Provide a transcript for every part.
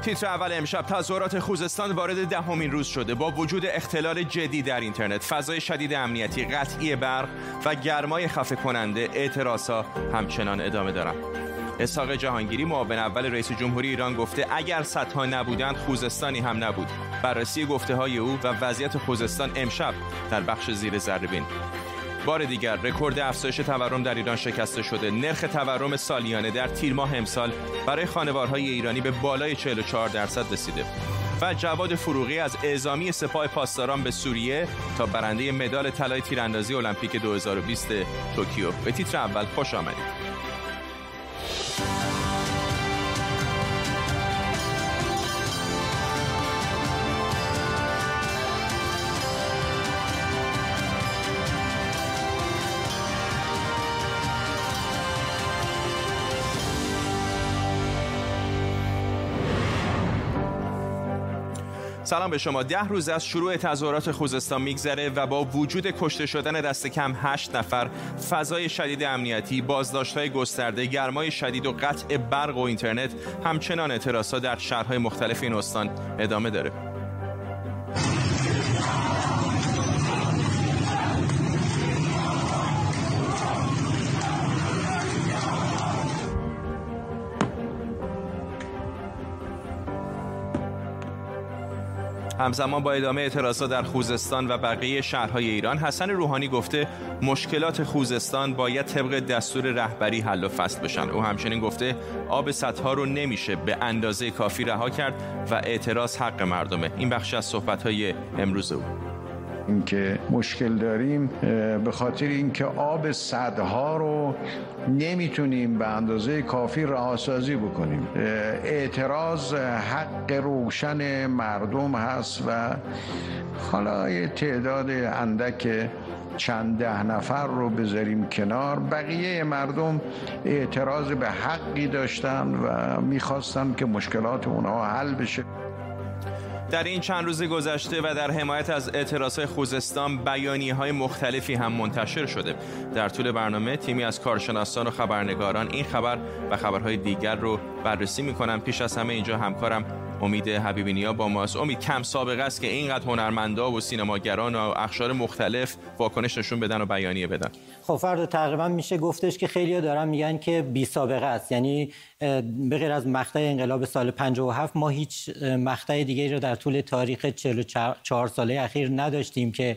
تیتر اول امشب تظاهرات خوزستان وارد دهمین روز شده. با وجود اختلال جدی در اینترنت فضای شدید امنیتی قطعی برق و گرمای خفه کننده اعتراضها همچنان ادامه دارند اسحاق جهانگیری معاون اول رئیس جمهوری ایران گفته اگر صدها نبودند خوزستانی هم نبود. بررسی گفته های او و وضعیت خوزستان امشب در بخش زیر ذره بار دیگر رکورد افزایش تورم در ایران شکسته شده. نرخ تورم سالیانه در تیر ماه امسال برای خانوارهای ایرانی به بالای 44 درصد رسیده. و جواد فروغی از اعزامی سپاه پاسداران به سوریه تا برنده مدال طلای تیراندازی المپیک 2020 توکیو. به تیتر اول خوش آمدید. سلام به شما. ده روز از شروع تظاهرات خوزستان میگذره و با وجود کشته شدن دست کم هشت نفر فضای شدید امنیتی های گسترده گرمای شدید و قطع برق و اینترنت همچنان اعتراضات در شهرهای مختلف این استان ادامه داره. همزمان با ادامه اعتراضات در خوزستان و بقیه شهرهای ایران حسن روحانی گفته مشکلات خوزستان باید طبق دستور رهبری حل و فصل بشن. او همچنین گفته آب سدها رو نمیشه به اندازه کافی رها کرد و اعتراض حق مردمه. این بخش از صحبتهای امروز او. اینکه مشکل داریم به خاطر اینکه آب صدها رو نمی‌تونیم به اندازه کافی رهاسازی بکنیم. اعتراض حق روشن مردم هست و حالا یه تعداد اندک چند ده نفر رو بذاریم کنار. بقیه مردم اعتراض به حقی داشتن و می‌خواستن که مشکلات اونها حل بشه. در این چند روز گذشته و در حمایت از اعتراض خوزستان بیانی های مختلفی هم منتشر شده. در طول برنامه تیمی از کارشناسان و خبرنگاران این خبر و خبرهای دیگر رو بررسی می‌کنم. پیش از همه اینجا همکارم امید حبیبی نیا با ماست. امید کم سابقه است که اینقدر هنرمندا و سینماگران و اخشار مختلف واکنش نشون بدن و بیانیه بدن. خب فرد تقریبا میشه گفتش که خیلی دارن میگن که بی سابقه است. یعنی به غیر از مقطع انقلاب سال 57 ما هیچ مقطع دیگه رو در طول تاریخ 44 ساله اخیر نداشتیم که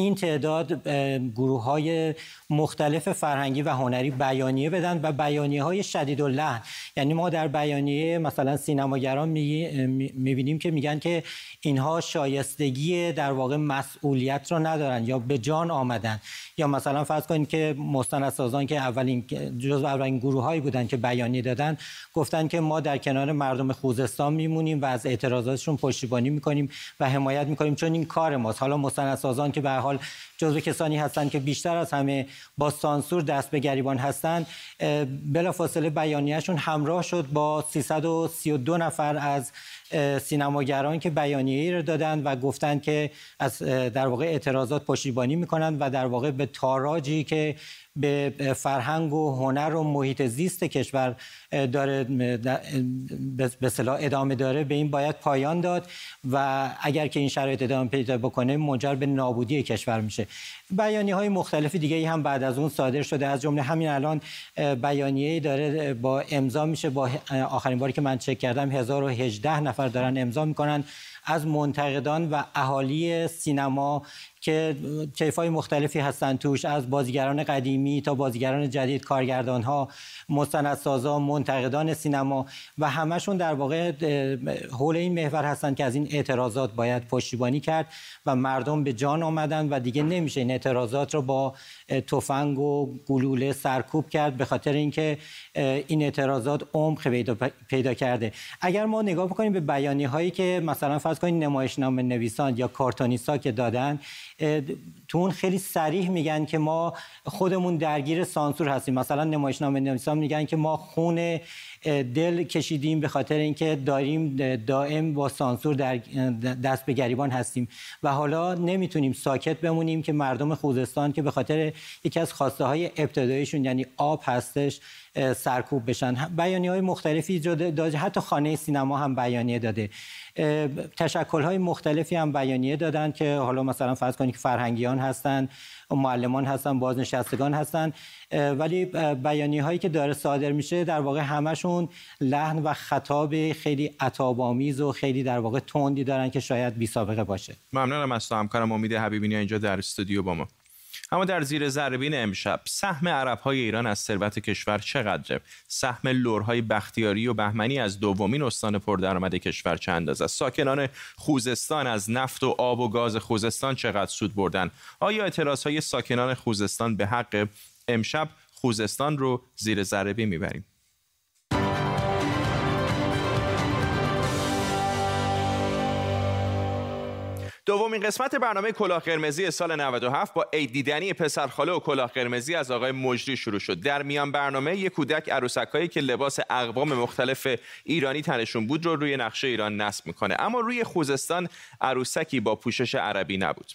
این تعداد گروه های مختلف فرهنگی و هنری بیانیه بدن و بیانیه های شدید و لحن یعنی ما در بیانیه مثلا سینماگران می‌بینیم که میگن که اینها شایستگی در واقع مسئولیت رو ندارن یا به جان آمدن. یا مثلا فرض کنید که مستندسازان که اولین جزو اولین گروه هایی بودن که بیانیه دادن گفتن که ما در کنار مردم خوزستان میمونیم و از اعتراضاتشون پشتیبانی می‌کنیم و حمایت می‌کنیم چون این کار ماست. حالا مستندسازان که به حال جزو کسانی هستند که بیشتر از همه با سانسور دست به گریبان هستند بلافاصله بیانیهشون همراه شد با 332 نفر از سینماگران که بیانیه‌ای رو دادن و گفتند که از در واقع اعتراضات پشتیبانی می‌کنند و در واقع به تاراجی که به فرهنگ و هنر و محیط زیست کشور داره به صلاح ادامه داره به این باید پایان داد و اگر که این شرایط ادامه پیدا بکنه منجر به نابودی کشور میشه. بیانیه های مختلف دیگه ای هم بعد از اون صادر شده. از جمله همین الان بیانیه داره با امضا میشه با آخرین باری که من چک کردم 1018 نفر دارن امضا می‌کنن. از منتقدان و اهالی سینما که های مختلفی هستند توش از بازیگران قدیمی تا بازیگران جدید کارگردان ها مستندسازان منتقدان سینما و همشون در واقع حول این محور هستند که از این اعتراضات باید پشتیبانی کرد و مردم به جان آمدن و دیگه نمیشه این اعتراضات رو با تفنگ و گلوله سرکوب کرد به خاطر اینکه این اعتراضات عمق پیدا, پیدا کرده. اگر ما نگاه بکنیم به بیانی هایی که مثلا فرض کنید نمایشنامه نویسان یا کارتونیستا که دادن تو اون خیلی سریح میگن که ما خودمون درگیر سانسور هستیم. مثلا نمایشنامه نویسان میگن که ما خون دل کشیدیم به خاطر اینکه داریم دائم با سانسور در دست به گریبان هستیم. و حالا نمی‌تونیم ساکت بمونیم که مردم خوزستان که به خاطر یکی از خواسته های ابتداییشون یعنی آب هستش سرکوب بشن. بیانیه های مختلفی داده حتی خانه سینما هم بیانیه داده. تشکل های مختلفی هم بیانیه دادن که حالا مثلا فرض کنید که فرهنگیان هستن معلمان هستن بازنشستگان هستن ولی بیانیه هایی که داره صادر میشه در واقع همشون لحن و خطاب خیلی عطاب‌آمیز و خیلی در واقع تندی دارن که شاید بی سابقه باشه. ممنونم از تو همکارم امید حبیبینی اینجا در استودیو با ما. اما در زیر زربین امشب سهم عرب های ایران از ثروت کشور چقدره؟ سهم لورهای بختیاری و بهمنی از دومین استان پردرآمد کشور چند است؟ ساکنان خوزستان از نفت و آب و گاز خوزستان چقدر سود بردن؟ آیا اعتراض های ساکنان خوزستان به حق امشب خوزستان رو زیر ذره می‌بریم؟ دومین قسمت برنامه کلاه قرمزی سال 97 با عید دیدنی پسرخاله و کلاه قرمزی از آقای مجری شروع شد. در میان برنامه یک کودک عروسکایی که لباس اقوام مختلف ایرانی تنشون بود رو روی نقشه ایران نصب می‌کنه. اما روی خوزستان عروسکی با پوشش عربی نبود.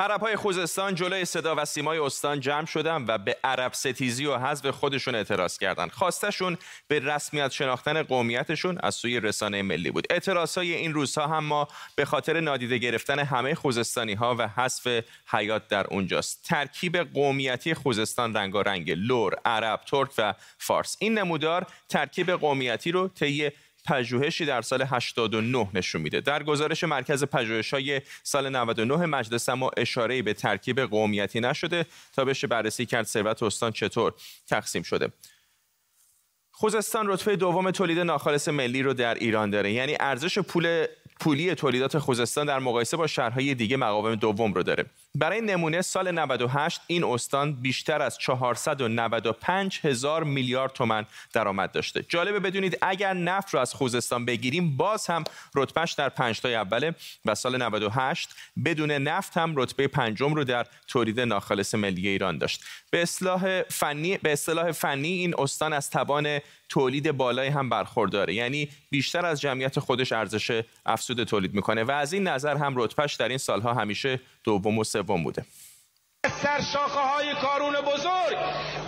عرب های خوزستان جلوی صدا و سیمای استان جمع شدن و به عرب ستیزی و حذف خودشون اعتراض کردند. خواستشون به رسمیت شناختن قومیتشون از سوی رسانه ملی بود. اعتراض های این روزها هم ما به خاطر نادیده گرفتن همه خوزستانی ها و حذف حیات در اونجاست. ترکیب قومیتی خوزستان رنگارنگ لور، عرب، ترک و فارس. این نمودار ترکیب قومیتی رو طی پژوهشی در سال 89 نشون میده. در گزارش مرکز های سال 99 مجلس ما اشاره به ترکیب قومیتی نشده تا بشه بررسی کرد ثروت استان چطور تقسیم شده. خوزستان رتبه دوم تولید ناخالص ملی رو در ایران داره. یعنی ارزش پول پولی تولیدات خوزستان در مقایسه با شهرهای دیگه مقام دوم رو داره. برای نمونه سال 98 این استان بیشتر از 495 هزار میلیارد تومن درآمد داشته. جالبه بدونید اگر نفت رو از خوزستان بگیریم باز هم رتبهش در پنجتای اوله و سال 98 بدون نفت هم رتبه پنجم رو در تولید ناخالص ملی ایران داشت. به اصلاح فنی به اصطلاح فنی این استان از توان تولید بالای هم برخورداره. یعنی بیشتر از جمعیت خودش ارزش افزوده تولید می‌کنه و از این نظر هم رتبهش در این سالها همیشه دوم و سوم بوده. سر شاخه های کارون بزرگ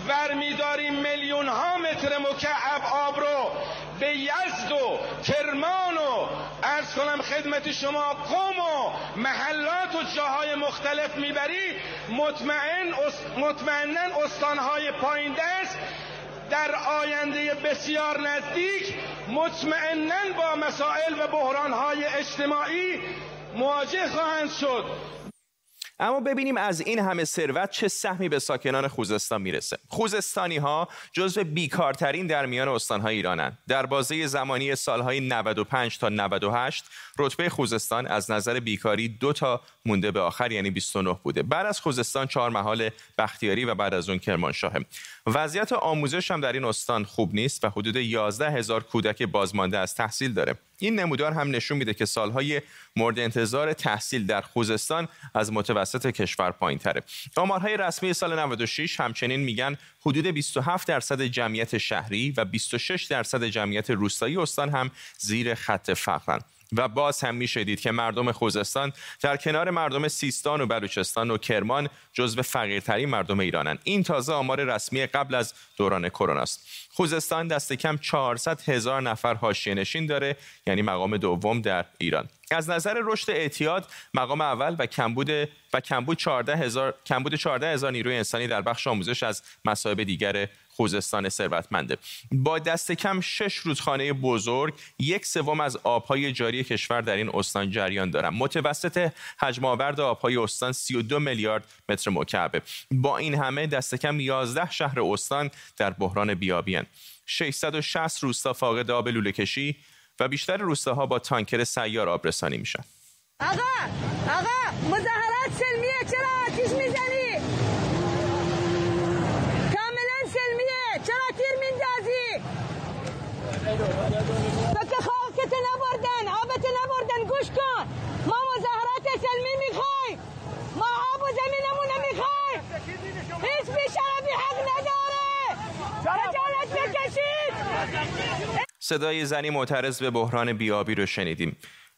ور میداریم میلیون ها متر مکعب آب رو به یزد و کرمان و ارز کنم خدمت شما قوم و محلات و جاهای مختلف می‌بری مطمئن مطمئنا استانهای پایین دست در آینده بسیار نزدیک مطمئنا با مسائل و بحرانهای اجتماعی مواجه خواهند شد. اما ببینیم از این همه ثروت چه سهمی به ساکنان خوزستان می‌رسه. خوزستانی ها جزو بیکارترین در میان استانهای ایرانند در بازه زمانی سالهای 95 تا 98 رتبه خوزستان از نظر بیکاری دو تا مونده به آخر یعنی 29 بوده. بعد از خوزستان چهار محال بختیاری و بعد از اون کرمانشاه. وضعیت آموزش هم در این استان خوب نیست و حدود 11 هزار کودک بازمانده از تحصیل داره. این نمودار هم نشون میده که سالهای مورد انتظار تحصیل در خوزستان از متوسط کشور پایین تره آمارهای رسمی سال 96 همچنین میگن حدود 27 درصد جمعیت شهری و 26 درصد جمعیت روستایی استان هم زیر خط فقرن. و باز هم میشه دید که مردم خوزستان در کنار مردم سیستان و بلوچستان و کرمان جزو فقیرترین مردم ایرانند این تازه آمار رسمی قبل از دوران کرونا است. خوزستان دست کم 400 هزار نفر حاشیه نشین داره یعنی مقام دوم در ایران. از نظر رشد اعتیاد مقام اول و کمبود و کمبود 14 هزار کمبود 14 هزار نیروی انسانی در بخش آموزش از مصائب دیگر خوزستان ثروتمنده. با دست کم شش رودخانه بزرگ یک سوم از آبهای جاری کشور در این استان جریان دارند. متوسط حجم آورد آبهای استان 32 میلیارد متر مکعبه. با این همه دست کم 11 شهر استان در بحران بیابی ساکن 660 روستا فاقد آب لوله کشی و بیشتر روستاها با تانکر سیار آب رسانی میشن. آقا آقا مظاهرات سلمیه چرا آتیش می‌زنی؟ کاملا سلمیه چرا تیر میندازی؟ که خاکت نبردن آبت نبردن گوش کن. ما مظاهرات سلمی می‌خوای. ما آب و زمینمون نمی‌خوای هیچ بیشرفی حق نداره. بکشید! صدای زنی معترض به بحران بیابی رو شنیدیم.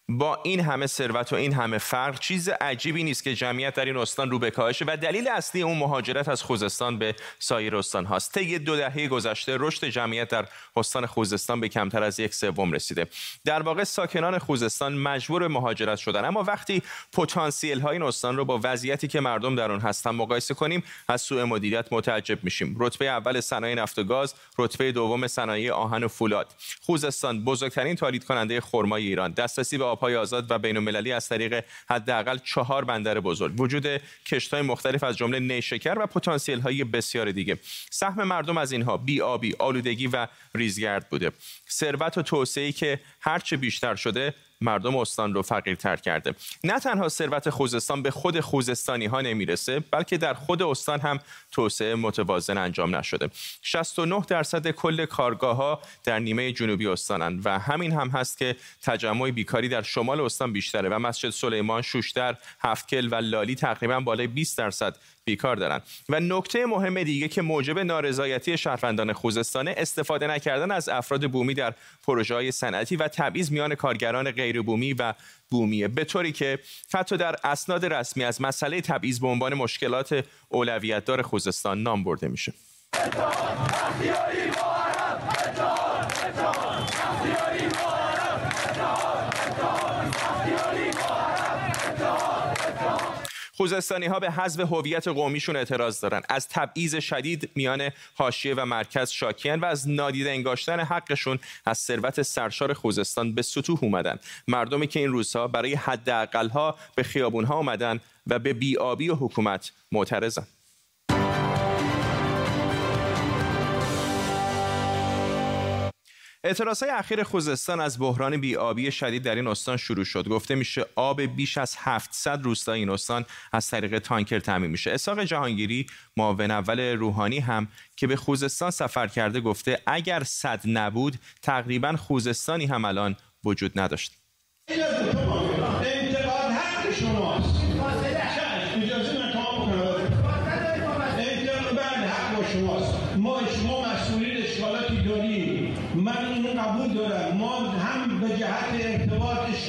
با این همه ثروت و این همه فرق چیز عجیبی نیست که جمعیت در این استان رو به کاهشه و دلیل اصلی اون مهاجرت از خوزستان به سایر استان هاست. طی دو دهه گذشته رشد جمعیت در استان خوزستان به کمتر از یک سوم رسیده. در واقع ساکنان خوزستان مجبور مهاجرت شدن. اما وقتی پتانسیل های این استان رو با وضعیتی که مردم در آن هستن مقایسه کنیم از سوء مدیریت متعجب میشیم. رتبه اول صنایع نفت و گاز رتبه دوم صنایع آهن و فولاد. خوزستان بزرگترین تولید کننده خرمای ایران. دسترسی به آبهای آزاد و بین المللی از طریق حداقل چهار بندر بزرگ. وجود کشت‌های مختلف از جمله نیشکر و پتانسیل های بسیار دیگه. سهم مردم از اینها بی آبی آلودگی و ریزگرد بوده. ثروت و توسعه‌ای که هرچه بیشتر شده مردم استان رو فقیرتر کرده. نه تنها ثروت خوزستان به خود خوزستانی ها نمی‌رسه بلکه در خود استان هم توسعه متوازن انجام نشده. 69 درصد کل کارگاه ها در نیمه جنوبی استانند و همین هم هست که تجمع بیکاری در شمال استان بیشتره و مسجد سلیمان شوشتر هفتکل و لالی تقریبا بالای 20 درصد بیکار دارن. و نکته مهم دیگه که موجب نارضایتی شهروندان خوزستانه استفاده نکردن از افراد بومی در پروژه های صنعتی و تبعیض میان کارگران غیر بومی و بومیه. به طوری که حتی در اسناد رسمی از مسئله تبعیض به عنوان مشکلات اولویت دار خوزستان نام برده میشه. خوزستانی ها به حذف هویت قومیشون اعتراض دارن. از تبعیض شدید میان حاشیه و مرکز شاکیان و از نادیده انگاشتن حقشون از ثروت سرشار خوزستان به سطوح اومدن. مردمی که این روزها برای حداقل ها به خیابون ها اومدن و به بیابی و حکومت معترضن. اعتراض اخیر خوزستان از بحران بیابی شدید در این استان شروع شد. گفته میشه آب بیش از 700 روستای این استان از طریق تانکر تامین میشه. اساق جهانگیری معاون اول روحانی هم که به خوزستان سفر کرده گفته اگر صد نبود تقریبا خوزستانی هم الان وجود نداشت.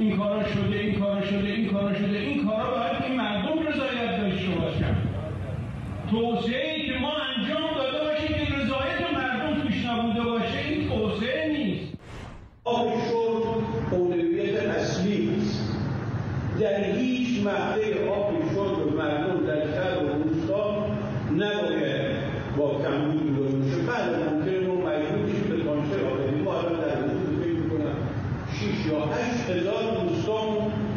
این کارا شده این کارا شده این کارا شده این کارا باید این مردم رضایت داشته باشن توسعه ای که ما انجام داده باشیم که رضایت مردم توش نبوده باشه این توسعه نیست آب شد اولویت اصلی است. در هیچ مقطع آب شد و مردم در شهر و روستا نباید با کمبود روبرو بشه بله ممکنه ما مجبور بشیم به تانکر آب ما الان در حدود فکر می‌کنم 6 یا 8 هزار دوستان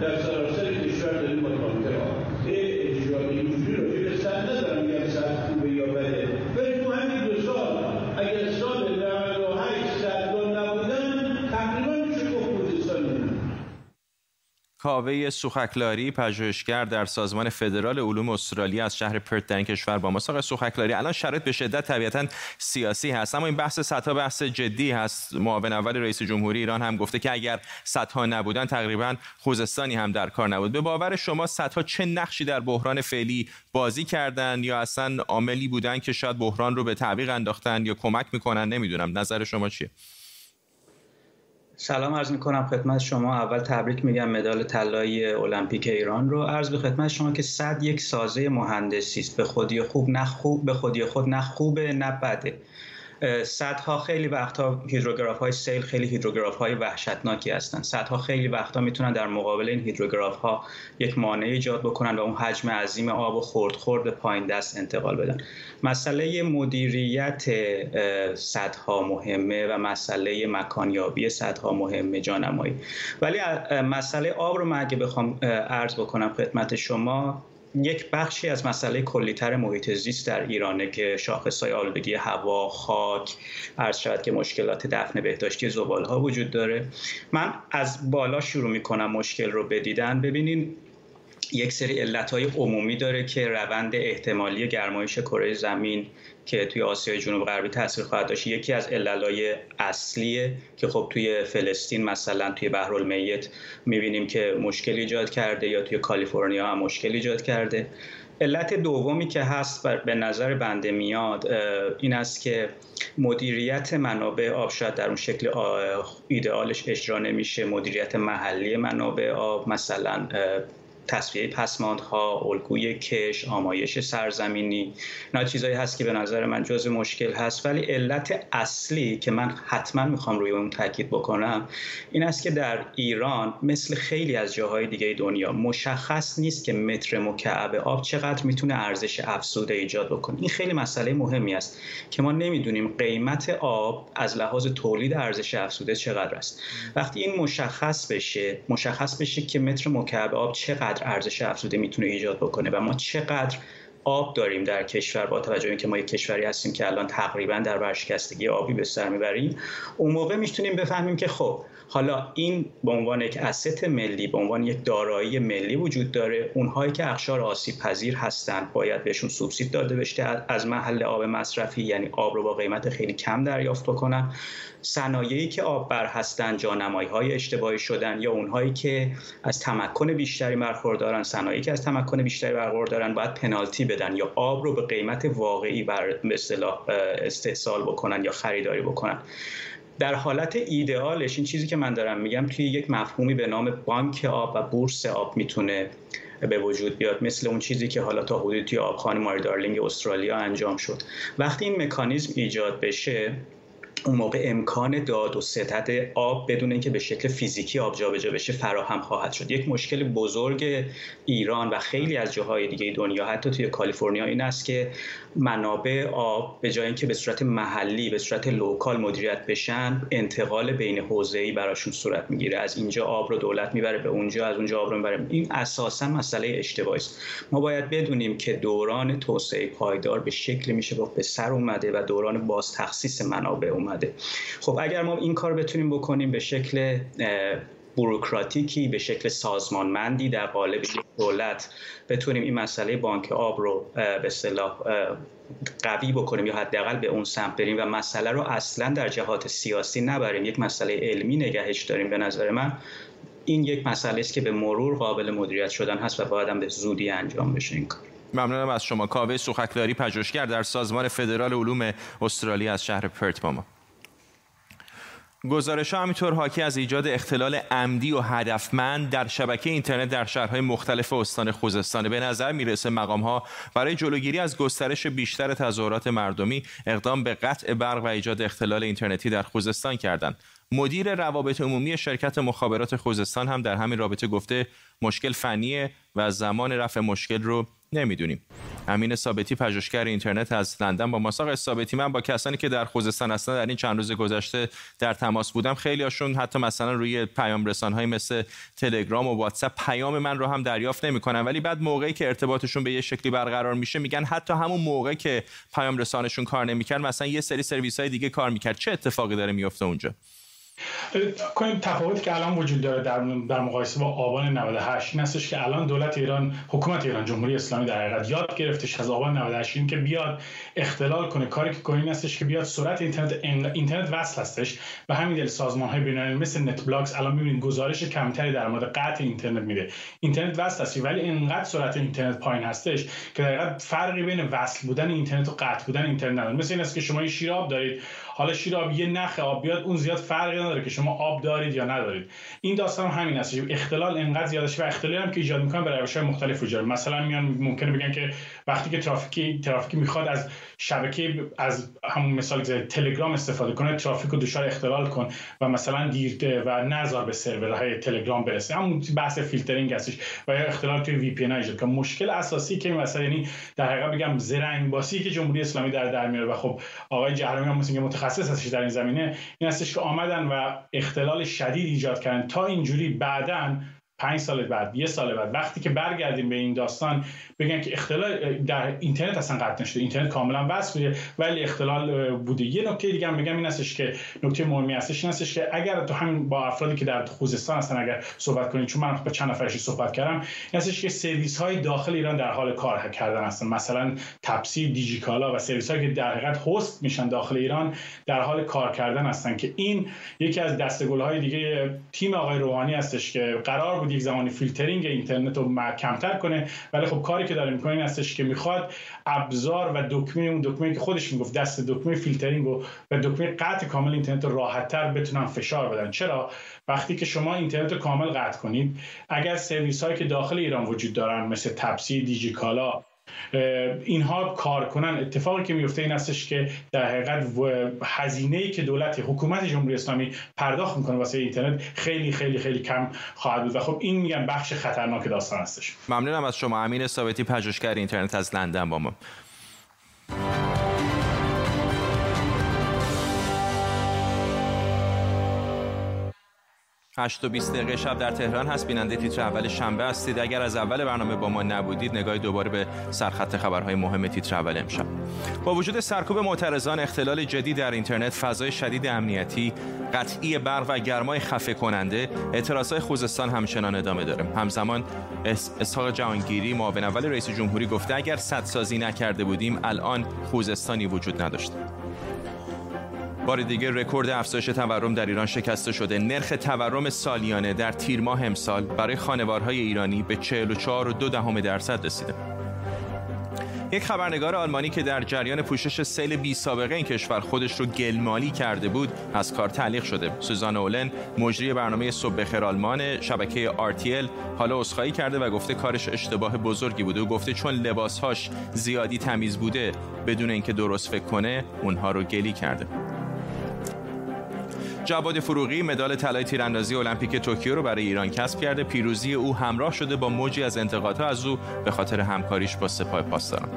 در سراسر کشور داریم با تانکر آب اجرایی اینجوری راجع به سر ندارم میگم سر خوبه یا بده ولی تو همین دو سال اگر سال 98 سردان نبودن تقریبا میشه گفت خوزستان کاوه سوخکلاری پژوهشگر در سازمان فدرال علوم استرالیا از شهر پرت در این کشور با ما سوخکلاری الان شرایط به شدت طبیعتا سیاسی هست اما این بحث صدها بحث جدی هست. معاون اول رئیس جمهوری ایران هم گفته که اگر صدها نبودن تقریبا خوزستانی هم در کار نبود. به باور شما صدها چه نقشی در بحران فعلی بازی کردن یا اصلا عاملی بودن که شاید بحران رو به تعویق انداختن یا کمک می‌کنن؟ نمی‌دونم. نظر شما چیه؟ سلام عرض می‌کنم خدمت شما. اول تبریک میگم مدال طلایی المپیک ایران رو. عرض به خدمت شما که صد یک سازه مهندسی است. به خودی خوب نه خوب به خودی خود نه خوبه نه بده. صدها خیلی وقتها هیدروگراف های سیل خیلی هیدروگراف های وحشتناکی هستن. صدها خیلی وقتها می‌تونن در مقابل این هیدروگراف ها یک مانع ایجاد بکنن و اون حجم عظیم آب و خورد خورد پایین دست انتقال بدن. مسئله مدیریت صدها مهمه و مسئله مکانیابی صدها مهمه جانمایی. ولی مسئله آب رو من اگه بخوام عرض بکنم خدمت شما یک بخشی از مسئله کلیتر محیط زیست در ایرانه که شاخصهای آلودگی هوا، خاک، عرض شود که مشکلات دفن بهداشتی زباله ها وجود داره. من از بالا شروع می کنم مشکل رو بدیدن ببینین یک سری علتهای عمومی داره که روند احتمالی گرمایش کره زمین که توی آسیای جنوب غربی تاثیر خواهد داشت یکی از عللای اصلیه که خب توی فلسطین مثلا توی بحرالمیت می‌بینیم که مشکل ایجاد کرده یا توی کالیفرنیا هم مشکل ایجاد کرده. علت دومی که هست به نظر بنده میاد این است که مدیریت منابع آب شاید در اون شکل ایدئالش اجرا نمیشه. مدیریت محلی منابع آب مثلا تصفیه پسماندها الگوی کش آمایش سرزمینی اینا چیزایی هست که به نظر من جز مشکل هست. ولی علت اصلی که من حتما می‌خوام روی اون تاکید بکنم این است که در ایران مثل خیلی از جاهای دیگه دنیا مشخص نیست که متر مکعب آب چقدر می‌تونه ارزش افزوده ایجاد بکنه. این خیلی مسئله مهمی است که ما نمی‌دونیم قیمت آب از لحاظ تولید ارزش افزوده چقدر است. وقتی این مشخص بشه مشخص بشه که متر مکعب آب چقدر چقدر ارزش افزوده می‌تونه ایجاد بکنه و ما چقدر آب داریم در کشور با توجه اینکه ما یک کشوری هستیم که الان تقریبا در ورشکستگی آبی به سر می‌بریم اون موقع می‌تونیم بفهمیم که خب حالا این به عنوان یک اسست ملی به عنوان یک دارایی ملی وجود داره. اونهایی که اخشار آسیب پذیر هستند باید بهشون سوبسید داده بشه از محل آب مصرفی یعنی آب رو با قیمت خیلی کم دریافت بکنن. صنایعی که آب بر هستند جانمایی های اشتباهی شدن یا اونهایی که از تمکن بیشتری برخوردارن صنایعی که از تمکن بیشتری برخوردارن باید پنالتی بدن یا آب رو به قیمت واقعی بر اصطلاح استحصال بکنن یا خریداری بکنن. در حالت ایدئالش این چیزی که من دارم میگم توی یک مفهومی به نام بانک آب و بورس آب می‌تونه به وجود بیاد مثل اون چیزی که حالا تا حدودی توی آبخانه ماری دارلینگ استرالیا انجام شد. وقتی این مکانیزم ایجاد بشه اون موقع امکان داد و ستد آب بدون اینکه به شکل فیزیکی آب جابجا بشه فراهم خواهد شد. یک مشکل بزرگ ایران و خیلی از جاهای دیگه دنیا حتی توی کالیفرنیا این است که منابع آب به جای اینکه به صورت محلی به صورت local مدیریت بشن انتقال بین حوزه‌ای براشون صورت می‌گیره. از اینجا آب رو دولت می‌بره به اونجا از اونجا آب رو می‌بره. این اساسا مسئله اشتباهی است. ما باید بدونیم که دوران توسعه پایدار به شکل میشه به سر اومده و دوران باز تخصیص منابع اومده. خب اگر ما این کار بتونیم بکنیم به شکل بروکراتیکی به شکل سازمانمندی در قالب دولت بتونیم این مسئله بانک آب رو به اصطلاح قوی بکنیم یا حداقل به اون سمت بریم و مسئله رو اصلا در جهات سیاسی نبریم. یک مسئله علمی نگهش داریم به نظر من. این یک مسئله است که به مرور قابل مدیریت شدن هست و باید هم به زودی انجام بشه این کار. ممنونم از شما. کاوه سوخکداری پژوهشگر در سازمان فدرال علوم استرالیا از شهر پرت با ما. گزارش ها همینطور حاکی از ایجاد اختلال عمدی و هدفمند در شبکه اینترنت در شهرهای مختلف استان خوزستان. به نظر می‌رسه مقام ها برای جلوگیری از گسترش بیشتر تظاهرات مردمی اقدام به قطع برق و ایجاد اختلال اینترنتی در خوزستان کردند. مدیر روابط عمومی شرکت مخابرات خوزستان هم در همین رابطه گفته مشکل فنیه و زمان رفع مشکل رو نمی‌دونیم. امین ثابتی پژوهشگر اینترنت از لندن با مساق ثابتی من با کسانی که در خوزستان هستن در این چند روز گذشته در تماس بودم خیلی هاشون حتی مثلا روی پیام رسان های مثل تلگرام و واتساپ پیام من رو هم دریافت نمی‌کنن. ولی بعد موقعی که ارتباطشون به یه شکلی برقرار میشه میگن حتی همون موقع که پیام رسانشون کار نمی‌کرد مثلا یه سری سرویس های دیگه کار می‌کرد. چه اتفاقی داره میفته اونجا؟ کنیم تفاوتی که الان وجود داره در در مقایسه با آبان 98 این هستش که الان دولت ایران حکومت ایران جمهوری اسلامی در حقیقت یاد گرفتش از آبان 98 این که بیاد اختلال کنه. کاری که می‌کنه این هستش که بیاد سرعت اینترنت اینترنت وصل هستش. و همین دلیل سازمان های بین‌المللی مثل نت بلاکس الان می‌بینید گزارش کمتری در مورد قطع اینترنت میده. اینترنت وصل هستش ولی اینقدر سرعت اینترنت پایین هستش که در حقیقت فرقی بین وصل بودن اینترنت و قطع بودن اینترنت نداره. مثل این است که شما یه شیر آب دارید. حالا شیر یه نخ آب بیاد اون زیاد فرقی نداره که شما آب دارید یا ندارید. این داستان هم همین است. اختلال انقدر زیاده و اختلالی هم که ایجاد می‌کنه به روش مختلف وجود مثلا میان ممکنه بگن که وقتی که ترافیکی ترافیکی می‌خواد از شبکه از همون مثال تلگرام استفاده کنه ترافیک رو دچار اختلال کن و مثلا delay بده و نذار به سرورهای تلگرام برسه. همون بحث فیلترینگ هستش و اختلال توی وی پی ایجاد که مشکل اساسی که مثلا یعنی در حقیقت بگم زرنگ باسی که جمهوری اسلامی در در میاره و خب آقای جهرمی هم مثل متخصص هستش در این زمینه این هستش که آمدن و اختلال شدید ایجاد کردن. تا اینجوری بعدا پنج سال بعد یه سال بعد وقتی که برگردیم به این داستان بگن که اختلال در اینترنت اصلا قطع نشده اینترنت کاملا وصل بوده ولی اختلال بوده. یه نکته دیگه هم بگم این هستش که نکته مهمی هستش این هستش که اگر تو همین با افرادی که در خوزستان هستن اگر صحبت کنید چون من با چند نفرشی صحبت کردم این هستش که سرویس های داخل ایران در حال کار کردن هستن. مثلا تپسی دیجیکالا و سرویس هایی که در حقیقت host میشن داخل ایران در حال کار کردن هستن که این یکی از دسته گل های دیگه تیم آقای روحانی هستش که قرار بود یک زمانی فیلترینگ اینترنت رو کمتر کنه. ولی خب کاری که داره می‌کنه این هستش که می‌خواد ابزار و دکمه اون دکمه که خودش می‌گفت دست دکمه فیلترینگ و, و دکمه قطع کامل اینترنت رو راحتتر بتونن فشار بدن. چرا؟ وقتی که شما اینترنت رو کامل قطع کنید اگر سرویس هایی که داخل ایران وجود دارن مثل تپسی دیجیکالا اینها کار کنن. اتفاقی که میفته این هستش که در حقیقت هزینه ای که دولت حکومت جمهوری اسلامی پرداخت می‌کنه واسه اینترنت خیلی خیلی خیلی کم خواهد بود. و خب این میگم بخش خطرناک داستان هستش ممنونم از شما. امین ثابتی پژوهشگر اینترنت از لندن با ما. 8 و 20 دقیقه شب در تهران هست. بیننده تیتر اول شنبه هستید. اگر از اول برنامه با ما نبودید نگاهی دوباره به سرخط خبرهای مهم تیتر اول امشب. با وجود سرکوب معترضان اختلال جدی در اینترنت فضای شدید امنیتی قطعی برق و گرمای خفه کننده اعتراضهای خوزستان همچنان ادامه داره. همزمان اسحاق جهانگیری معاون اول رئیس جمهوری گفته اگر سدسازی نکرده بودیم الان خوزستانی وجود نداشت بار دیگر رکورد افزایش تورم در ایران شکسته شده. نرخ تورم سالیانه در تیر ماه امسال برای خانوارهای ایرانی به 44 و دو دهم درصد رسیده. یک خبرنگار آلمانی که در جریان پوشش سیل بی سابقه این کشور خودش رو گلمالی کرده بود از کار تعلیق شده. سوزان اولن مجری برنامه صبح بخیر آلمان شبکه RTL حالا اسخایی کرده و گفته کارش اشتباه بزرگی بوده و گفته چون لباسهاش زیادی تمیز بوده بدون اینکه درست فکر کنه اونها رو گلی کرده. جواد فروغی مدال طلای تیراندازی المپیک توکیو رو برای ایران کسب کرده. پیروزی او همراه شده با موجی از انتقادها از او به خاطر همکاریش با سپاه پاسداران.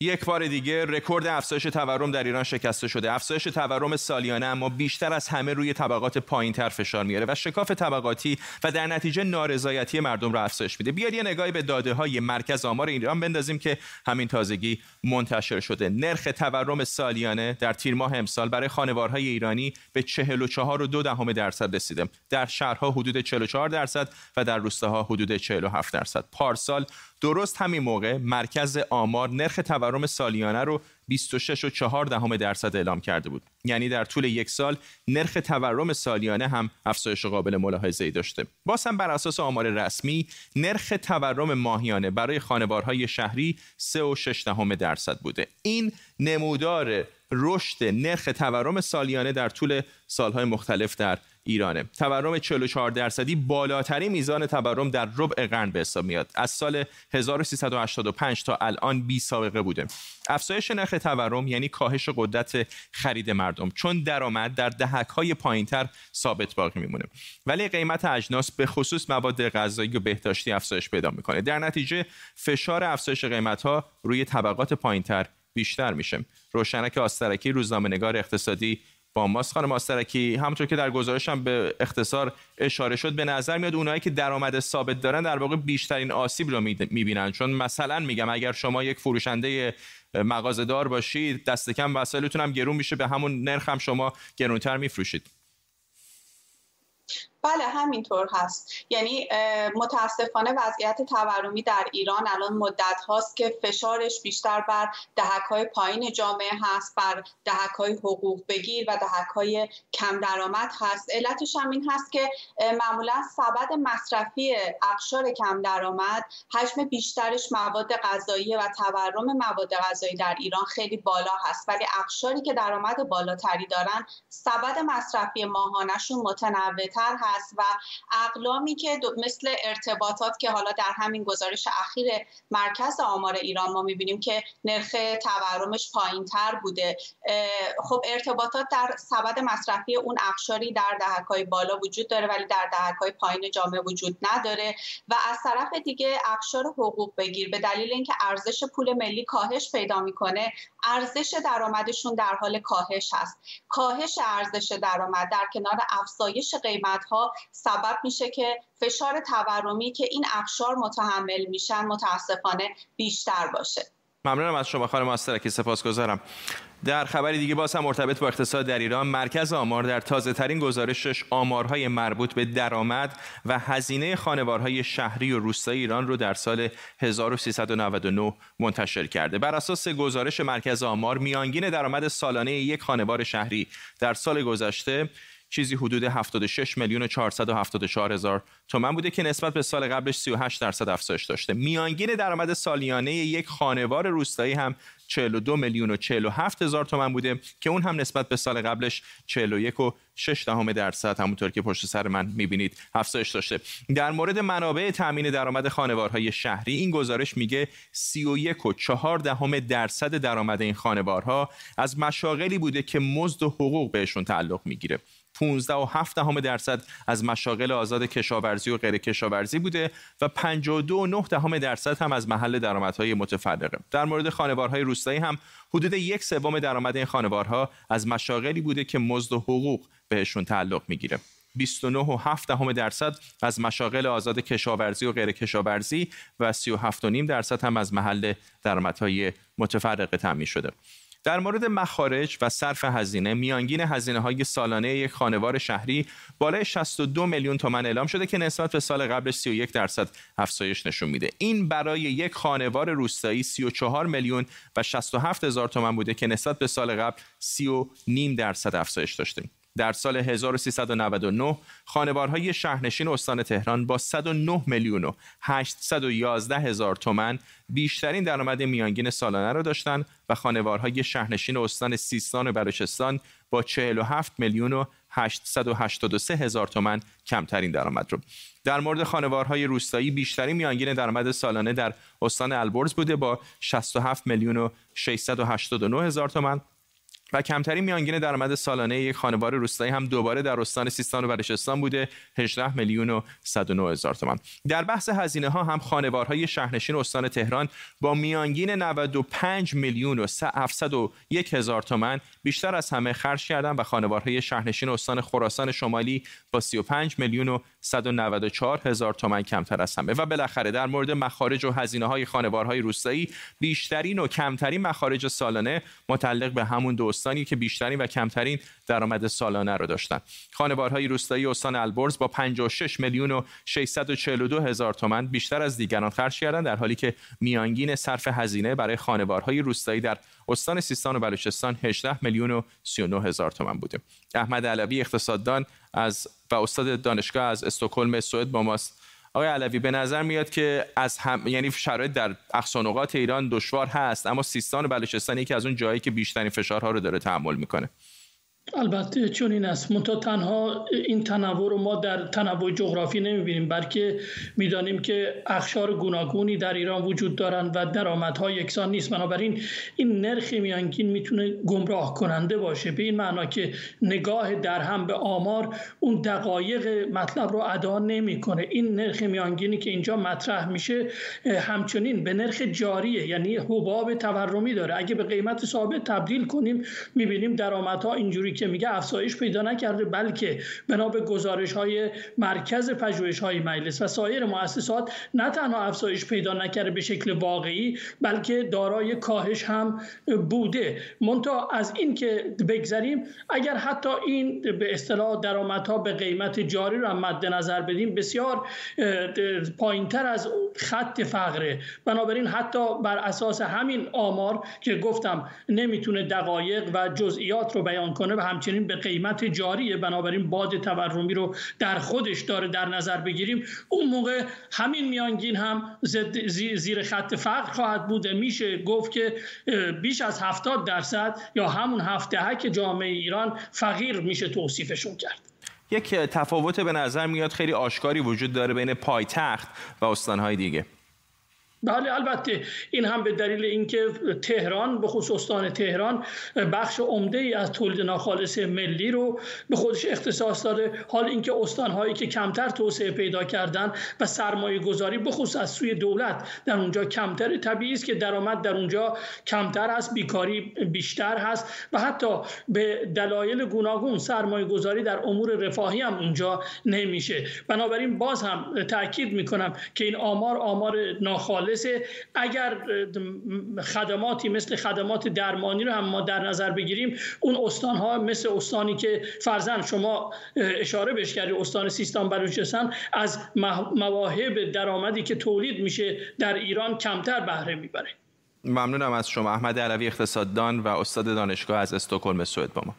یک بار دیگه رکورد افزایش تورم در ایران شکسته شده. افزایش تورم سالیانه اما بیشتر از همه روی طبقات پایینتر فشار میاره و شکاف طبقاتی و در نتیجه نارضایتی مردم را افزایش میده. بیاد یه نگاهی به داده های مرکز آمار ایران بندازیم که همین تازگی منتشر شده. نرخ تورم سالیانه در تیر ماه امسال برای خانوارهای ایرانی به 44 و دو دهم درصد رسیده. در شهرها حدود 44 درصد و در روستاها حدود 47 درصد. پارسال درست همین موقع مرکز آمار نرخ تورم سالیانه رو 26 و 4 دهم درصد اعلام کرده بود. یعنی در طول یک سال نرخ تورم سالیانه هم افزایش قابل ملاحظه ای داشته. باز هم بر اساس آمار رسمی نرخ تورم ماهیانه برای خانوارهای شهری 3 و 6 دهم درصد بوده. این نمودار رشد نرخ تورم سالیانه در طول سالهای مختلف در ایرانه. تورم 44 درصدی بالاترین میزان تورم در ربع قرن به حساب میاد. از سال 1385 تا الان بی سابقه بوده. افزایش نرخ تورم یعنی کاهش قدرت خرید مردم چون درآمد در دهک های پایینتر ثابت باقی میمونه. ولی قیمت اجناس به خصوص مواد غذایی و بهداشتی افزایش پیدا می‌کنه. در نتیجه فشار افزایش قیمت ها روی طبقات پایینتر بیشتر میشه. روشنک آسترکی روزنامه نگار اقتصادی با ماست خانم آسترکی همونطور که در گزارشم به اختصار اشاره شد به نظر میاد اونایی که درآمد ثابت دارن در واقع بیشترین آسیب رو می‌بینن. چون مثلا میگم اگر شما یک فروشنده مغازه‌دار باشید دست کم وسایلتون هم گرون میشه به همون نرخ هم شما گرونتر میفروشید. بله همینطور هست. یعنی متاسفانه وضعیت تورمی در ایران الان مدت هاست که فشارش بیشتر بر دهک های پایین جامعه هست بر دهک های حقوق بگیر و دهک های کم درآمد هست. علتش هم این هست که معمولا سبد مصرفی اقشار کم درآمد حجم بیشترش مواد غذایی و تورم مواد غذایی در ایران خیلی بالا هست. ولی اقشاری که درآمد بالاتری دارن سبد مصرفی ماهانشون متنوعتر هست. هست و اقلامی که مثل ارتباطات که حالا در همین گزارش اخیر مرکز آمار ایران ما می‌بینیم که نرخ تورمش پایین تر بوده خب ارتباطات در سبد مصرفی اون اقشاری در دهکای بالا وجود داره ولی در دهکای پایین جامعه وجود نداره و از طرف دیگه اقشار حقوق بگیر به دلیل اینکه ارزش پول ملی کاهش پیدا می‌کنه ارزش درآمدشون در حال کاهش هست کاهش ارزش درآمد در کنار افزایش قیمت ها سبب میشه که فشار تورمی که این اقشار متحمل میشن متاسفانه بیشتر باشه. ممنونم از شما خانم آسترکی سپاسگزارم. در خبری دیگه باز هم مرتبط با اقتصاد در ایران مرکز آمار در تازه ترین گزارشش آمارهای مربوط به درآمد و هزینه خانوارهای شهری و روستایی ایران رو در سال 1399 منتشر کرده. بر اساس گزارش مرکز آمار میانگین درآمد سالانه یک خانوار شهری در سال گذشته چیزی حدود 76 میلیون و 474 هزار تومن بوده که نسبت به سال قبلش 38 درصد افزایش داشته. میانگین درآمد سالیانه یک خانوار روستایی هم 42 میلیون و 47 هزار تومن بوده که اون هم نسبت به سال قبلش 41 و 6 دهم درصد همونطور که پشت سر من می‌بینید افزایش داشته. در مورد منابع تامین درآمد خانوارهای شهری این گزارش میگه 31 و 4 دهم درصد درآمد این خانوارها از مشاغلی بوده که مزد و حقوق بهشون تعلق می‌گیره. 15 و 7 دهم درصد از مشاغل آزاد کشاورزی و غیر کشاورزی بوده و 52 و 9 دهم درصد هم از محل درآمدهای متفرقه. در مورد خانوارهای روستایی هم حدود یک سوم درآمد این خانوارها از مشاغلی بوده که مزد و حقوق بهشون تعلق می‌گیره. 29 و 7 دهم درصد از مشاغل آزاد کشاورزی و غیر کشاورزی و 37 و نیم درصد هم از محل درآمدهای متفرقه تامین شده. در مورد مخارج و صرف هزینه میانگین هزینه های سالانه یک خانوار شهری بالای 62 میلیون تومن اعلام شده که نسبت به سال قبل 31 درصد افزایش نشون میده. این برای یک خانوار روستایی 34 میلیون و 67 هزار تومن بوده که نسبت به سال قبل 30 نیم درصد افزایش داشته در سال 1399 خانوارهای شهرنشین استان تهران با 109 میلیون و 811 هزار تومن بیشترین درآمد میانگین سالانه را داشتند و خانوارهای شهرنشین استان سیستان و بلوچستان با 47 میلیون و 883 هزار تومن کمترین درآمد رو. در مورد خانوارهای روستایی بیشترین میانگین درآمد سالانه در استان البرز بوده با 67 میلیون و 689 هزار تومن. و کمترین میانگین درآمد سالانه یک خانوار روستایی هم دوباره در استان سیستان و بلوچستان بوده 18 میلیون و 109 هزار تومان. در بحث هزینه ها هم خانوارهای شهرنشین استان تهران با میانگین 95 میلیون و 701 هزار تومان بیشتر از همه خرج کردند و خانوارهای شهرنشین استان خراسان شمالی با 35 میلیون و 194 هزار تومان کمتر از همه. و بالاخره در مورد مخارج و هزینه های خانوارهای روستایی بیشترین و کمترین مخارج سالانه متعلق به همون دو استانی که بیشترین و کمترین درآمد سالانه رو داشتن. خانوارهای روستایی استان البرز با 56 میلیون و 642 هزار تومان بیشتر از دیگران خرج کردند در حالی که میانگین صرف هزینه برای خانوارهای روستایی در استان سیستان و بلوچستان 18 میلیون و 39 هزار تومان بوده. احمد علوی اقتصاددان از و استاد دانشگاه از استکهلم سوئد با ماست. آقای علوی به نظر میاد که از هم یعنی شرایط در اقصانقات ایران دشوار هست اما سیستان و بلوچستان یکی از اون جایی که بیشترین فشارها رو داره تحمل می‌کنه. البته چون این است منتها تنها این تنوع رو ما در تنوع جغرافی نمی‌بینیم بلکه می‌دانیم که اخشار گوناگونی در ایران وجود دارند و درآمدها یکسان نیست. بنابراین این نرخ میانگین می‌تونه گمراه کننده باشه. به این معنا که نگاه در هم به آمار اون دقایق مطلب رو ادا نمی‌کنه. این نرخ میانگینی که اینجا مطرح میشه همچنین به نرخ جاریه یعنی حباب تورمی داره. اگه به قیمت ثابت تبدیل کنیم می‌بینیم درآمدها اینجوری که میگه افزایش پیدا نکرده بلکه بنا به گزارش های مرکز پژوهش های مجلس و سایر مؤسسات نه تنها افزایش پیدا نکرده به شکل واقعی بلکه دارای کاهش هم بوده. منتها از این که بگذریم اگر حتی این به اصطلاح درآمدها به قیمت جاری رو هم مد نظر بدیم بسیار پایینتر از خط فقره. بنابراین حتی بر اساس همین آمار که گفتم نمی‌تونه دقایق و جزئیات رو بیان کنه و همچنین به قیمت جاری بنابراین باد تورمی رو در خودش داره در نظر بگیریم. اون موقع همین میانگین هم زیر خط فقر خواهد بود. میشه گفت که بیش از 70 درصد یا همون هفته که جامعه ایران فقیر میشه توصیفشون کرد. یک تفاوت به نظر میاد خیلی آشکاری وجود داره بین پایتخت و استانهای دیگه. بله البته این هم به دلیل اینکه تهران به خصوص استان تهران بخش عمده ای از تولید ناخالص ملی رو به خودش اختصاص داده. حال اینکه استان هایی که کمتر توسعه پیدا کردن و سرمایه گذاری به خصوص از سوی دولت در اونجا کمتر طبیعی است که درآمد در اونجا کمتر است بیکاری بیشتر هست و حتی به دلایل گوناگون سرمایه گذاری در امور رفاهی هم اونجا نمیشه. بنابراین باز هم تاکید می‌کنم که این آمار آمار ناخالص اگر خدماتی مثل خدمات درمانی رو هم ما در نظر بگیریم اون استان ها مثل استانی که فرزن شما اشاره بهش کردی استان سیستان بلوچستان از مواهب درآمدی که تولید میشه در ایران کمتر بهره می‌بره. ممنونم از شما احمد علوی اقتصاددان و استاد دانشگاه از استکهلم سوئد با ما.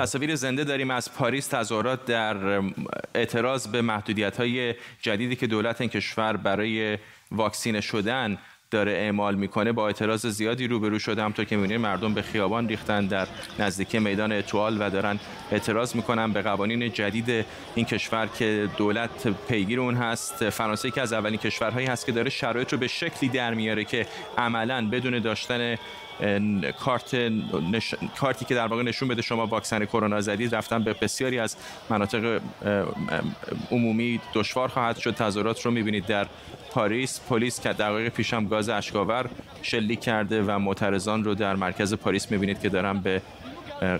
تصاویر زنده داریم از پاریس. تظاهرات در اعتراض به محدودیت های جدیدی که دولت این کشور برای واکسینه شدن داره اعمال می‌کنه با اعتراض زیادی روبرو شده همطور که می‌بینید مردم به خیابان ریختن در نزدیکی میدان اتوال و دارن اعتراض می‌کنن به قوانین جدید این کشور که دولت پیگیر اون هست. فرانسه که از اولین کشورهایی هست که داره شرایط رو به شکلی در میاره که عملا بدون داشتن کارت نش... کارتی که در واقع نشون بده شما واکسن کرونا زدید رفتن به بسیاری از مناطق عمومی دشوار خواهد شد. تظاهرات رو می‌بینید در پاریس. پلیس که دقایق پیشم گاز اشکاور شلیک کرده و معترضان رو در مرکز پاریس می‌بینید که دارن به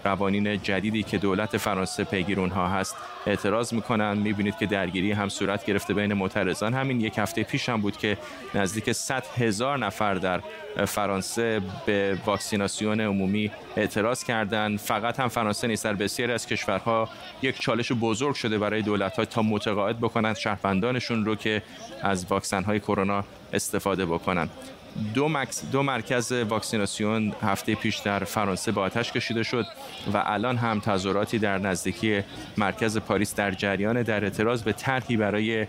قوانین جدیدی که دولت فرانسه پیگیر اونها هست اعتراض می‌کنن. می‌بینید که درگیری هم صورت گرفته بین معترضان. همین یک هفته پیش هم بود که نزدیک 100 هزار نفر در فرانسه به واکسیناسیون عمومی اعتراض کردند. فقط هم فرانسه نیست در بسیاری از کشورها یک چالش بزرگ شده برای دولت ها تا متقاعد بکنند شهروندانشون رو که از واکسن های کرونا استفاده بکنند دو, مکس دو مرکز واکسیناسیون هفته پیش در فرانسه به آتش کشیده شد و الان هم تظاهراتی در نزدیکی مرکز پاریس در جریان در اعتراض به طرحی برای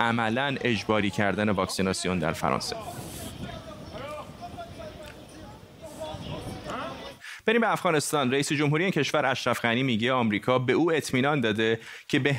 عملا اجباری کردن واکسیناسیون در فرانسه. بریم به افغانستان. رئیس جمهوری این کشور اشرف غنی میگه آمریکا به او اطمینان داده که به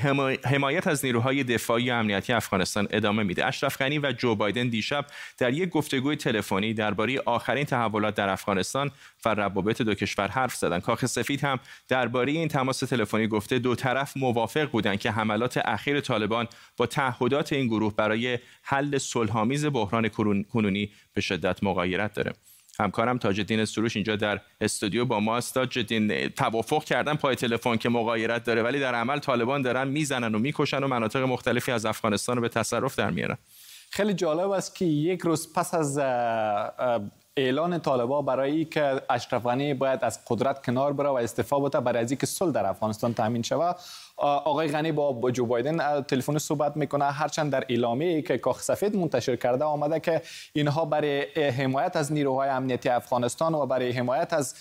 حمایت از نیروهای دفاعی و امنیتی افغانستان ادامه میده. اشرف غنی و جو بایدن دیشب در یک گفتگوی تلفنی درباره آخرین تحولات در افغانستان و روابط دو کشور حرف زدند. کاخ سفید هم درباره این تماس تلفنی گفته دو طرف موافق بودند که حملات اخیر طالبان با تعهدات این گروه برای حل صلحآمیز بحران کنونی به شدت مغایرت داره. همکارم تاج الدین سروش اینجا در استودیو با ما است تاج الدین توافق کردن پای تلفن که مغایرت داره ولی در عمل طالبان دارن می‌زنن و می‌کشن و مناطق مختلفی از افغانستان رو به تصرف در میارن. خیلی جالب است که یک روز پس از اعلان طالبا برای که اشرف باید از قدرت کنار بره و استعفا بده برای از اینکه صلح در افغانستان تامین شود آقای غنی با جو بایدن تلفن صحبت می‌کنه. هرچند در اعلامیه که کاخ سفید منتشر کرده آمده که اینها برای حمایت از نیروهای امنیتی افغانستان و برای حمایت از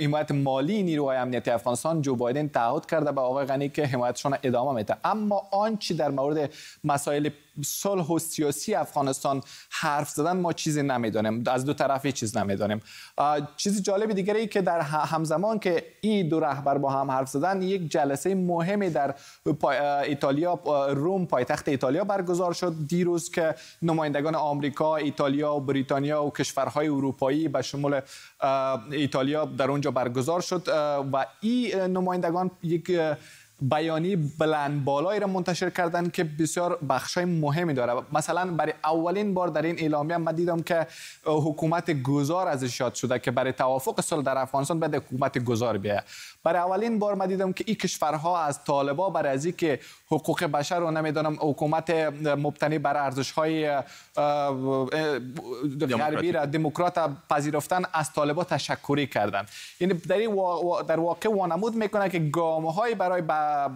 حمایت مالی نیروهای امنیتی افغانستان جو بایدن تعهد کرده به آقای غنی که حمایتشان ادامه میده. اما آنچه در مورد مسائل صلح و سیاسی افغانستان حرف زدن ما چیزی نمی‌دانیم. از دو طرفی چیز نمی‌دانیم. چیز جالب دیگری که در همزمان که این دو رهبر با هم حرف زدن یک جلسه در ایتالیا روم پایتخت ایتالیا برگزار شد. دیروز که نمایندگان آمریکا ایتالیا و بریتانیا و کشورهای اروپایی به شمول ایتالیا در اونجا برگزار شد و این نمایندگان یک بیانی بلند بالایی را منتشر کردن که بسیار بخشای مهمی داره. مثلا برای اولین بار در این اعلامیه من دیدم که حکومت گذار ازش یاد شده که برای توافق صلح در افغانستان بعد حکومت گذار بیاید. برای اولین بار من دیدم که این کشورها از طالبا برای از که حقوق بشر رو نمی‌دونم حکومت مبتنی بر ارزش های غربی را دموکرات پذیرفتن از طالبا تشکری کردن. یعنی در در واقع وانمود می‌کنه که گام های برای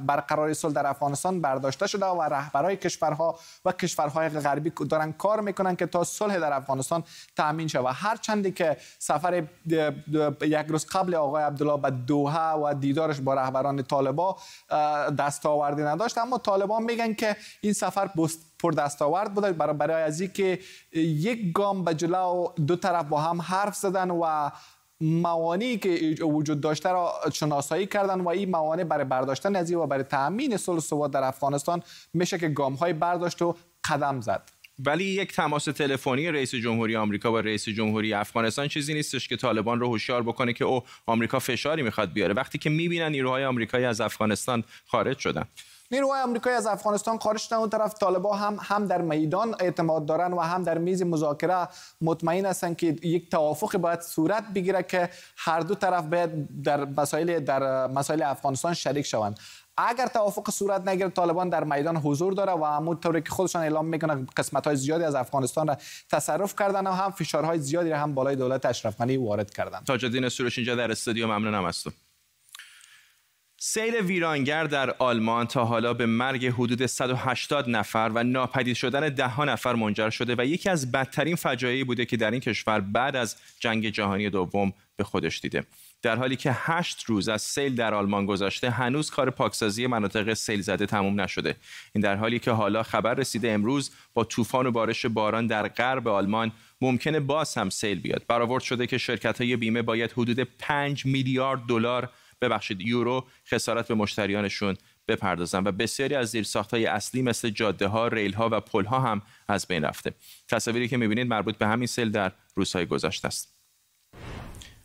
برقراری صلح در افغانستان برداشته شده و رهبرای کشورها و کشورهای غربی دارن کار می‌کنن که تا صلح در افغانستان تامین شود. هر چندی که سفر یک روز قبل آقای عبدالله به دوحه و دیدارش با رهبران طالبا دستاوردی نداشت. اما طالبان میگن که این سفر پر دستاورد بوده. برای برای از اینکه یک گام به جلو دو طرف با هم حرف زدن و موانعی که وجود داشته را شناسایی کردن و این موانع برای برداشتن از و برای تامین صلح و در افغانستان میشه که گام های برداشت و قدم زد. ولی یک تماس تلفنی رئیس جمهوری آمریکا با رئیس جمهوری افغانستان چیزی نیستش که طالبان رو هوشیار بکنه که او آمریکا فشاری می‌خواد بیاره. وقتی که می‌بینن نیروهای آمریکایی از افغانستان خارج شدن. نیروهای آمریکایی از افغانستان خارج شدن. اون طرف طالبا هم هم در میدان اعتماد دارن و هم در میز مذاکره مطمئن هستند که یک توافق باید صورت بگیره که هر دو طرف باید در مسائل در مسائل افغانستان شریک شوند. اگر توافق صورت نگیره طالبان در میدان حضور داره و همونطوری که خودشان اعلام می‌کنن قسمت های زیادی از افغانستان را تصرف کردن و هم فشارهای زیادی را هم بالای دولت اشرف غنی وارد کردن تاج الدین سروش اینجا در استودیو ممنونم از تو سیل ویرانگر در آلمان تا حالا به مرگ حدود 180 نفر و ناپدید شدن ده نفر منجر شده و یکی از بدترین فجایعی بوده که در این کشور بعد از جنگ جهانی دوم به خودش دیده. در حالی که هشت روز از سیل در آلمان گذشته هنوز کار پاکسازی مناطق سیل زده تموم نشده این در حالی که حالا خبر رسیده امروز با طوفان و بارش باران در غرب آلمان ممکنه باز هم سیل بیاد برآورد شده که شرکت های بیمه باید حدود 5 میلیارد دلار ببخشید یورو خسارت به مشتریانشون بپردازن و بسیاری از های اصلی مثل جاده ها، ریل ها و پل ها هم از بین رفته. تصاویری که می‌بینید مربوط به همین سیل در روزهای گذشته است.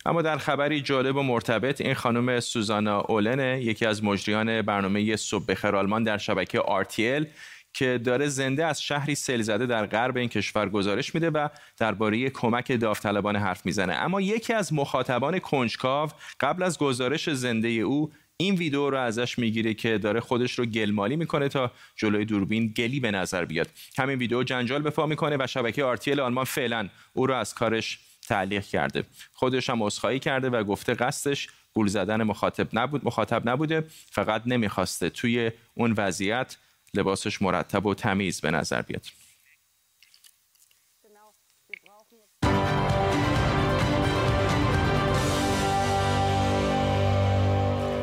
اما در خبری جالب و مرتبط این خانم سوزانا اولنه یکی از مجریان برنامه صبح بخیر آلمان در شبکه RTL که داره زنده از شهری سیل زده در غرب این کشور گزارش میده و درباره کمک داوطلبان حرف می‌زنه. اما یکی از مخاطبان کنجکاو قبل از گزارش زنده او این ویدیو رو ازش می‌گیره که داره خودش رو گلمالی می‌کنه تا جلوی دوربین گلی به نظر بیاد. همین ویدیو جنجال به پا می‌کنه و شبکه آرتیل آلمان فعلا او رو از کارش تعلیق کرده. خودش هم عذرخواهی کرده و گفته قصدش گول زدن مخاطب نبود مخاطب نبوده فقط نمی‌خواسته توی اون وضعیت لباسش مرتب و تمیز به نظر بیاد.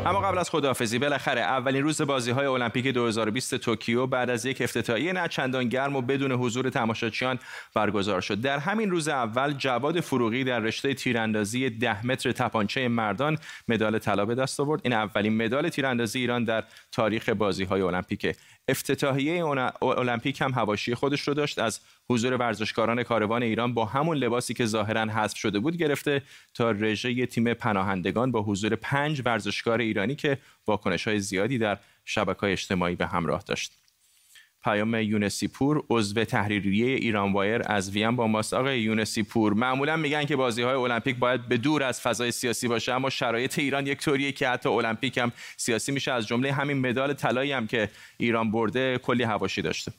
اما قبل از خداحافظی بالاخره اولین روز بازی های المپیک 2020 توکیو بعد از یک افتتاحیه نه چندان گرم و بدون حضور تماشاچیان برگزار شد. در همین روز اول جواد فروغی در رشته تیراندازی 10 متر تپانچه مردان مدال طلا به دست آورد. این اولین مدال تیراندازی ایران در تاریخ بازی های المپیک. افتتاحیه المپیک هم هواشی خودش رو داشت. از حضور ورزشکاران کاروان ایران با همون لباسی که ظاهرا حذف شده بود گرفته تا رژه تیم پناهندگان با حضور پنج ورزشکار ایرانی که واکنش های زیادی در شبکه اجتماعی به همراه داشت. پیام یونسی پور عضو تحریریه ایران وایر از وین با ماست. آقای یونسی پور معمولا میگن که بازی های المپیک باید به دور از فضای سیاسی باشه اما شرایط ایران یک طوریه که حتی المپیک هم سیاسی میشه. از جمله همین مدال طلایی هم که ایران برده کلی هواشی داشته.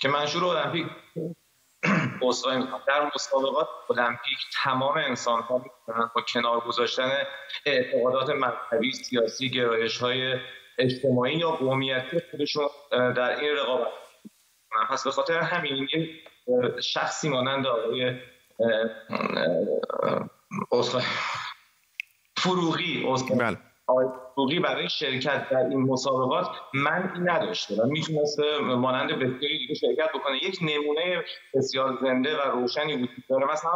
که منشور المپیک در مسابقات المپیک تمام انسان ها با کنار گذاشتن اعتقادات مذهبی سیاسی گرایش های اجتماعی یا قومیتی خودشون در این رقابت پس به خاطر همین شخصی مانند آقای فروغی بله. آقای برای شرکت در این مسابقات منعی نداشته و می‌تونسته مانند بسیاری دیگه شرکت بکنه. یک نمونه بسیار زنده و روشنی وجود داره. مثلا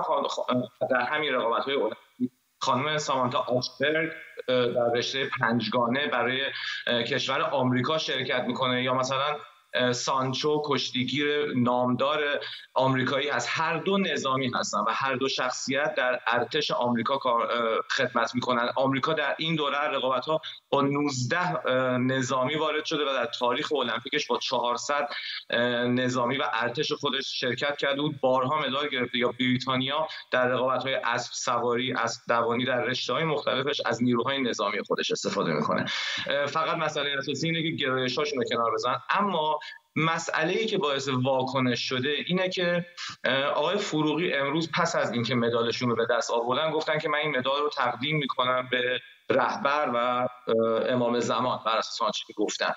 در همین رقابت های خانم سامانتا آشبرگ در رشته پنجگانه برای کشور آمریکا شرکت می‌کنه یا مثلا سانچو کشتیگیر نامدار آمریکایی هست. هر دو نظامی هستن و هر دو شخصیت در ارتش آمریکا خدمت می‌کنن. آمریکا در این دوره رقابت ها با 19 نظامی وارد شده و در تاریخ المپیکش با 400 نظامی و ارتش خودش شرکت کرده بود. بارها مدال گرفته یا بریتانیا در رقابت های اسب سواری اسب دوانی در رشته های مختلفش از نیروهای نظامی خودش استفاده می‌کنه. فقط مسئله اساسی اینه که گرایش هاشون رو کنار بزن. اما مسئله ای که باعث واکنش شده اینه که آقای فروغی امروز پس از اینکه مدالشون رو به دست آوردن گفتن که من این مدال رو تقدیم می‌کنم به رهبر و امام زمان بر اساس آنچه که گفتن.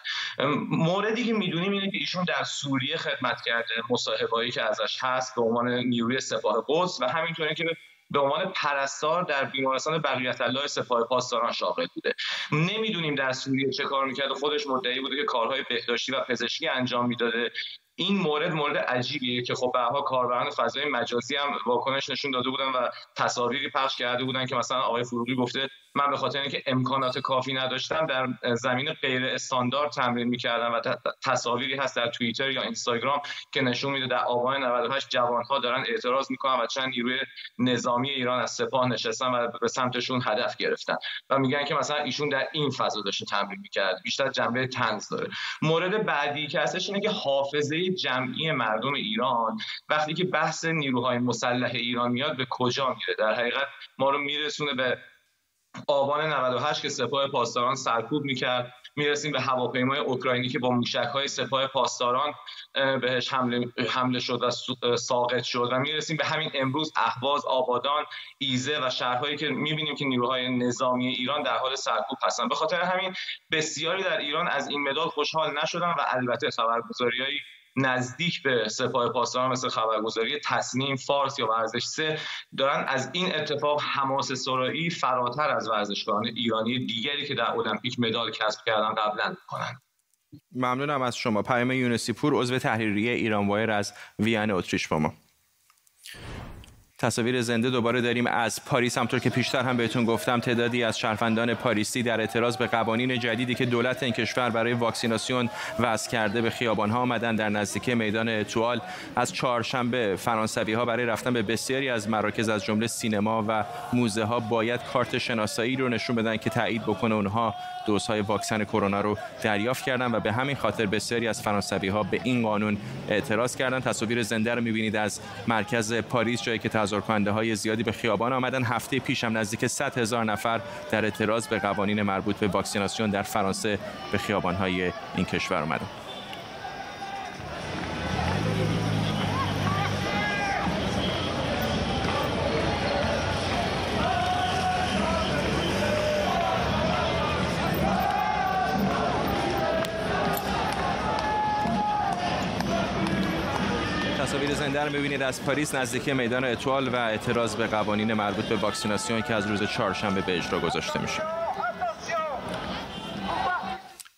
موردی که می‌دونیم اینه که ایشون در سوریه خدمت کرده مصاحبهایی که ازش هست به عنوان نیروی سپاه قدس و همینطوری که به عنوان پرستار در بیمارستان بقیت الله سپاه پاسداران شاغل بوده. نمی‌دونیم در سوریه چه کار می‌کرد. خودش مدعی بوده که کارهای بهداشتی و پزشکی انجام می‌داده. این مورد مورد عجیبیه که خب بعدها کاربران فضای مجازی هم واکنش نشون داده بودن و تصاویری پخش کرده بودن که مثلا آقای فروغی گفته من به خاطر اینکه امکانات کافی نداشتم در زمین غیر استاندارد تمرین می‌کردم و تصاویری هست در توییتر یا اینستاگرام که نشون میده در آبان 98 جوانها دارن اعتراض می‌کنن و چند نیروی نظامی ایران از سپاه نشستن و به سمتشون هدف گرفتن و میگن که مثلا ایشون در این فضا داشته تمرین می‌کرد بیشتر جنبه تنز داره. مورد بعدی که هستش اینه که حافظه جمعی مردم ایران وقتی که بحث نیروهای مسلح ایران میاد به کجا میره؟ در حقیقت ما رو میرسونه به آبان 98 که سپاه پاسداران سرکوب می‌کرد. می‌رسیم به هواپیمای اوکراینی که با موشک های سپاه پاسداران بهش حمله, حمله شد و ساقط شد. و می‌رسیم به همین امروز اهواز آبادان ایزه و شهرهایی که می‌بینیم که نیروهای نظامی ایران در حال سرکوب هستند به خاطر همین بسیاری در ایران از این مدال خوشحال نشدن و البته خبرگزاریهایی نزدیک به سپاه پاسداران مثل خبرگزاری تصنیم فارس یا ورزش سه دارن. از این اتفاق حماس سرایی فراتر از ورزشکاران ایرانی دیگری که در المپیک مدال کسب کردن قبلا کنند ممنونم از شما. پیام یونسی پور عضو تحریریه ایران وایر از وین اتریش با ما. تصاویر زنده دوباره داریم. از پاریس همطور که پیشتر هم بهتون گفتم تعدادی از شهروندان پاریسی در اعتراض به قوانین جدیدی که دولت این کشور برای واکسیناسیون وضع کرده به خیابان‌ها آمدن در نزدیکی میدان اتوال از چهارشنبه فرانسوی ها برای رفتن به بسیاری از مراکز از جمله سینما و موزه ها باید کارت شناسایی رو نشون بدن که تایید بکنه اونها دوزهای واکسن کرونا رو دریافت کردن و به همین خاطر بسیاری از فرانسوی ها به این قانون اعتراض کردن. تصاویر زنده رو می‌بینید از مرکز پاریس جایی که تظاهرکننده های زیادی به خیابان آمدن. هفته پیش هم نزدیک 100 هزار نفر در اعتراض به قوانین مربوط به واکسیناسیون در فرانسه به خیابان های این کشور آمدن می‌بینید از پاریس نزدیکی میدان اتوال و اعتراض به قوانین مربوط به واکسیناسیون که از روز چهارشنبه به اجرا گذاشته میشه.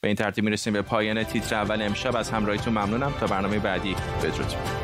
به این ترتیب می‌رسیم به پایان تیتر اول امشب. از همراهیتون ممنونم. تا برنامه بعدی. بدرود.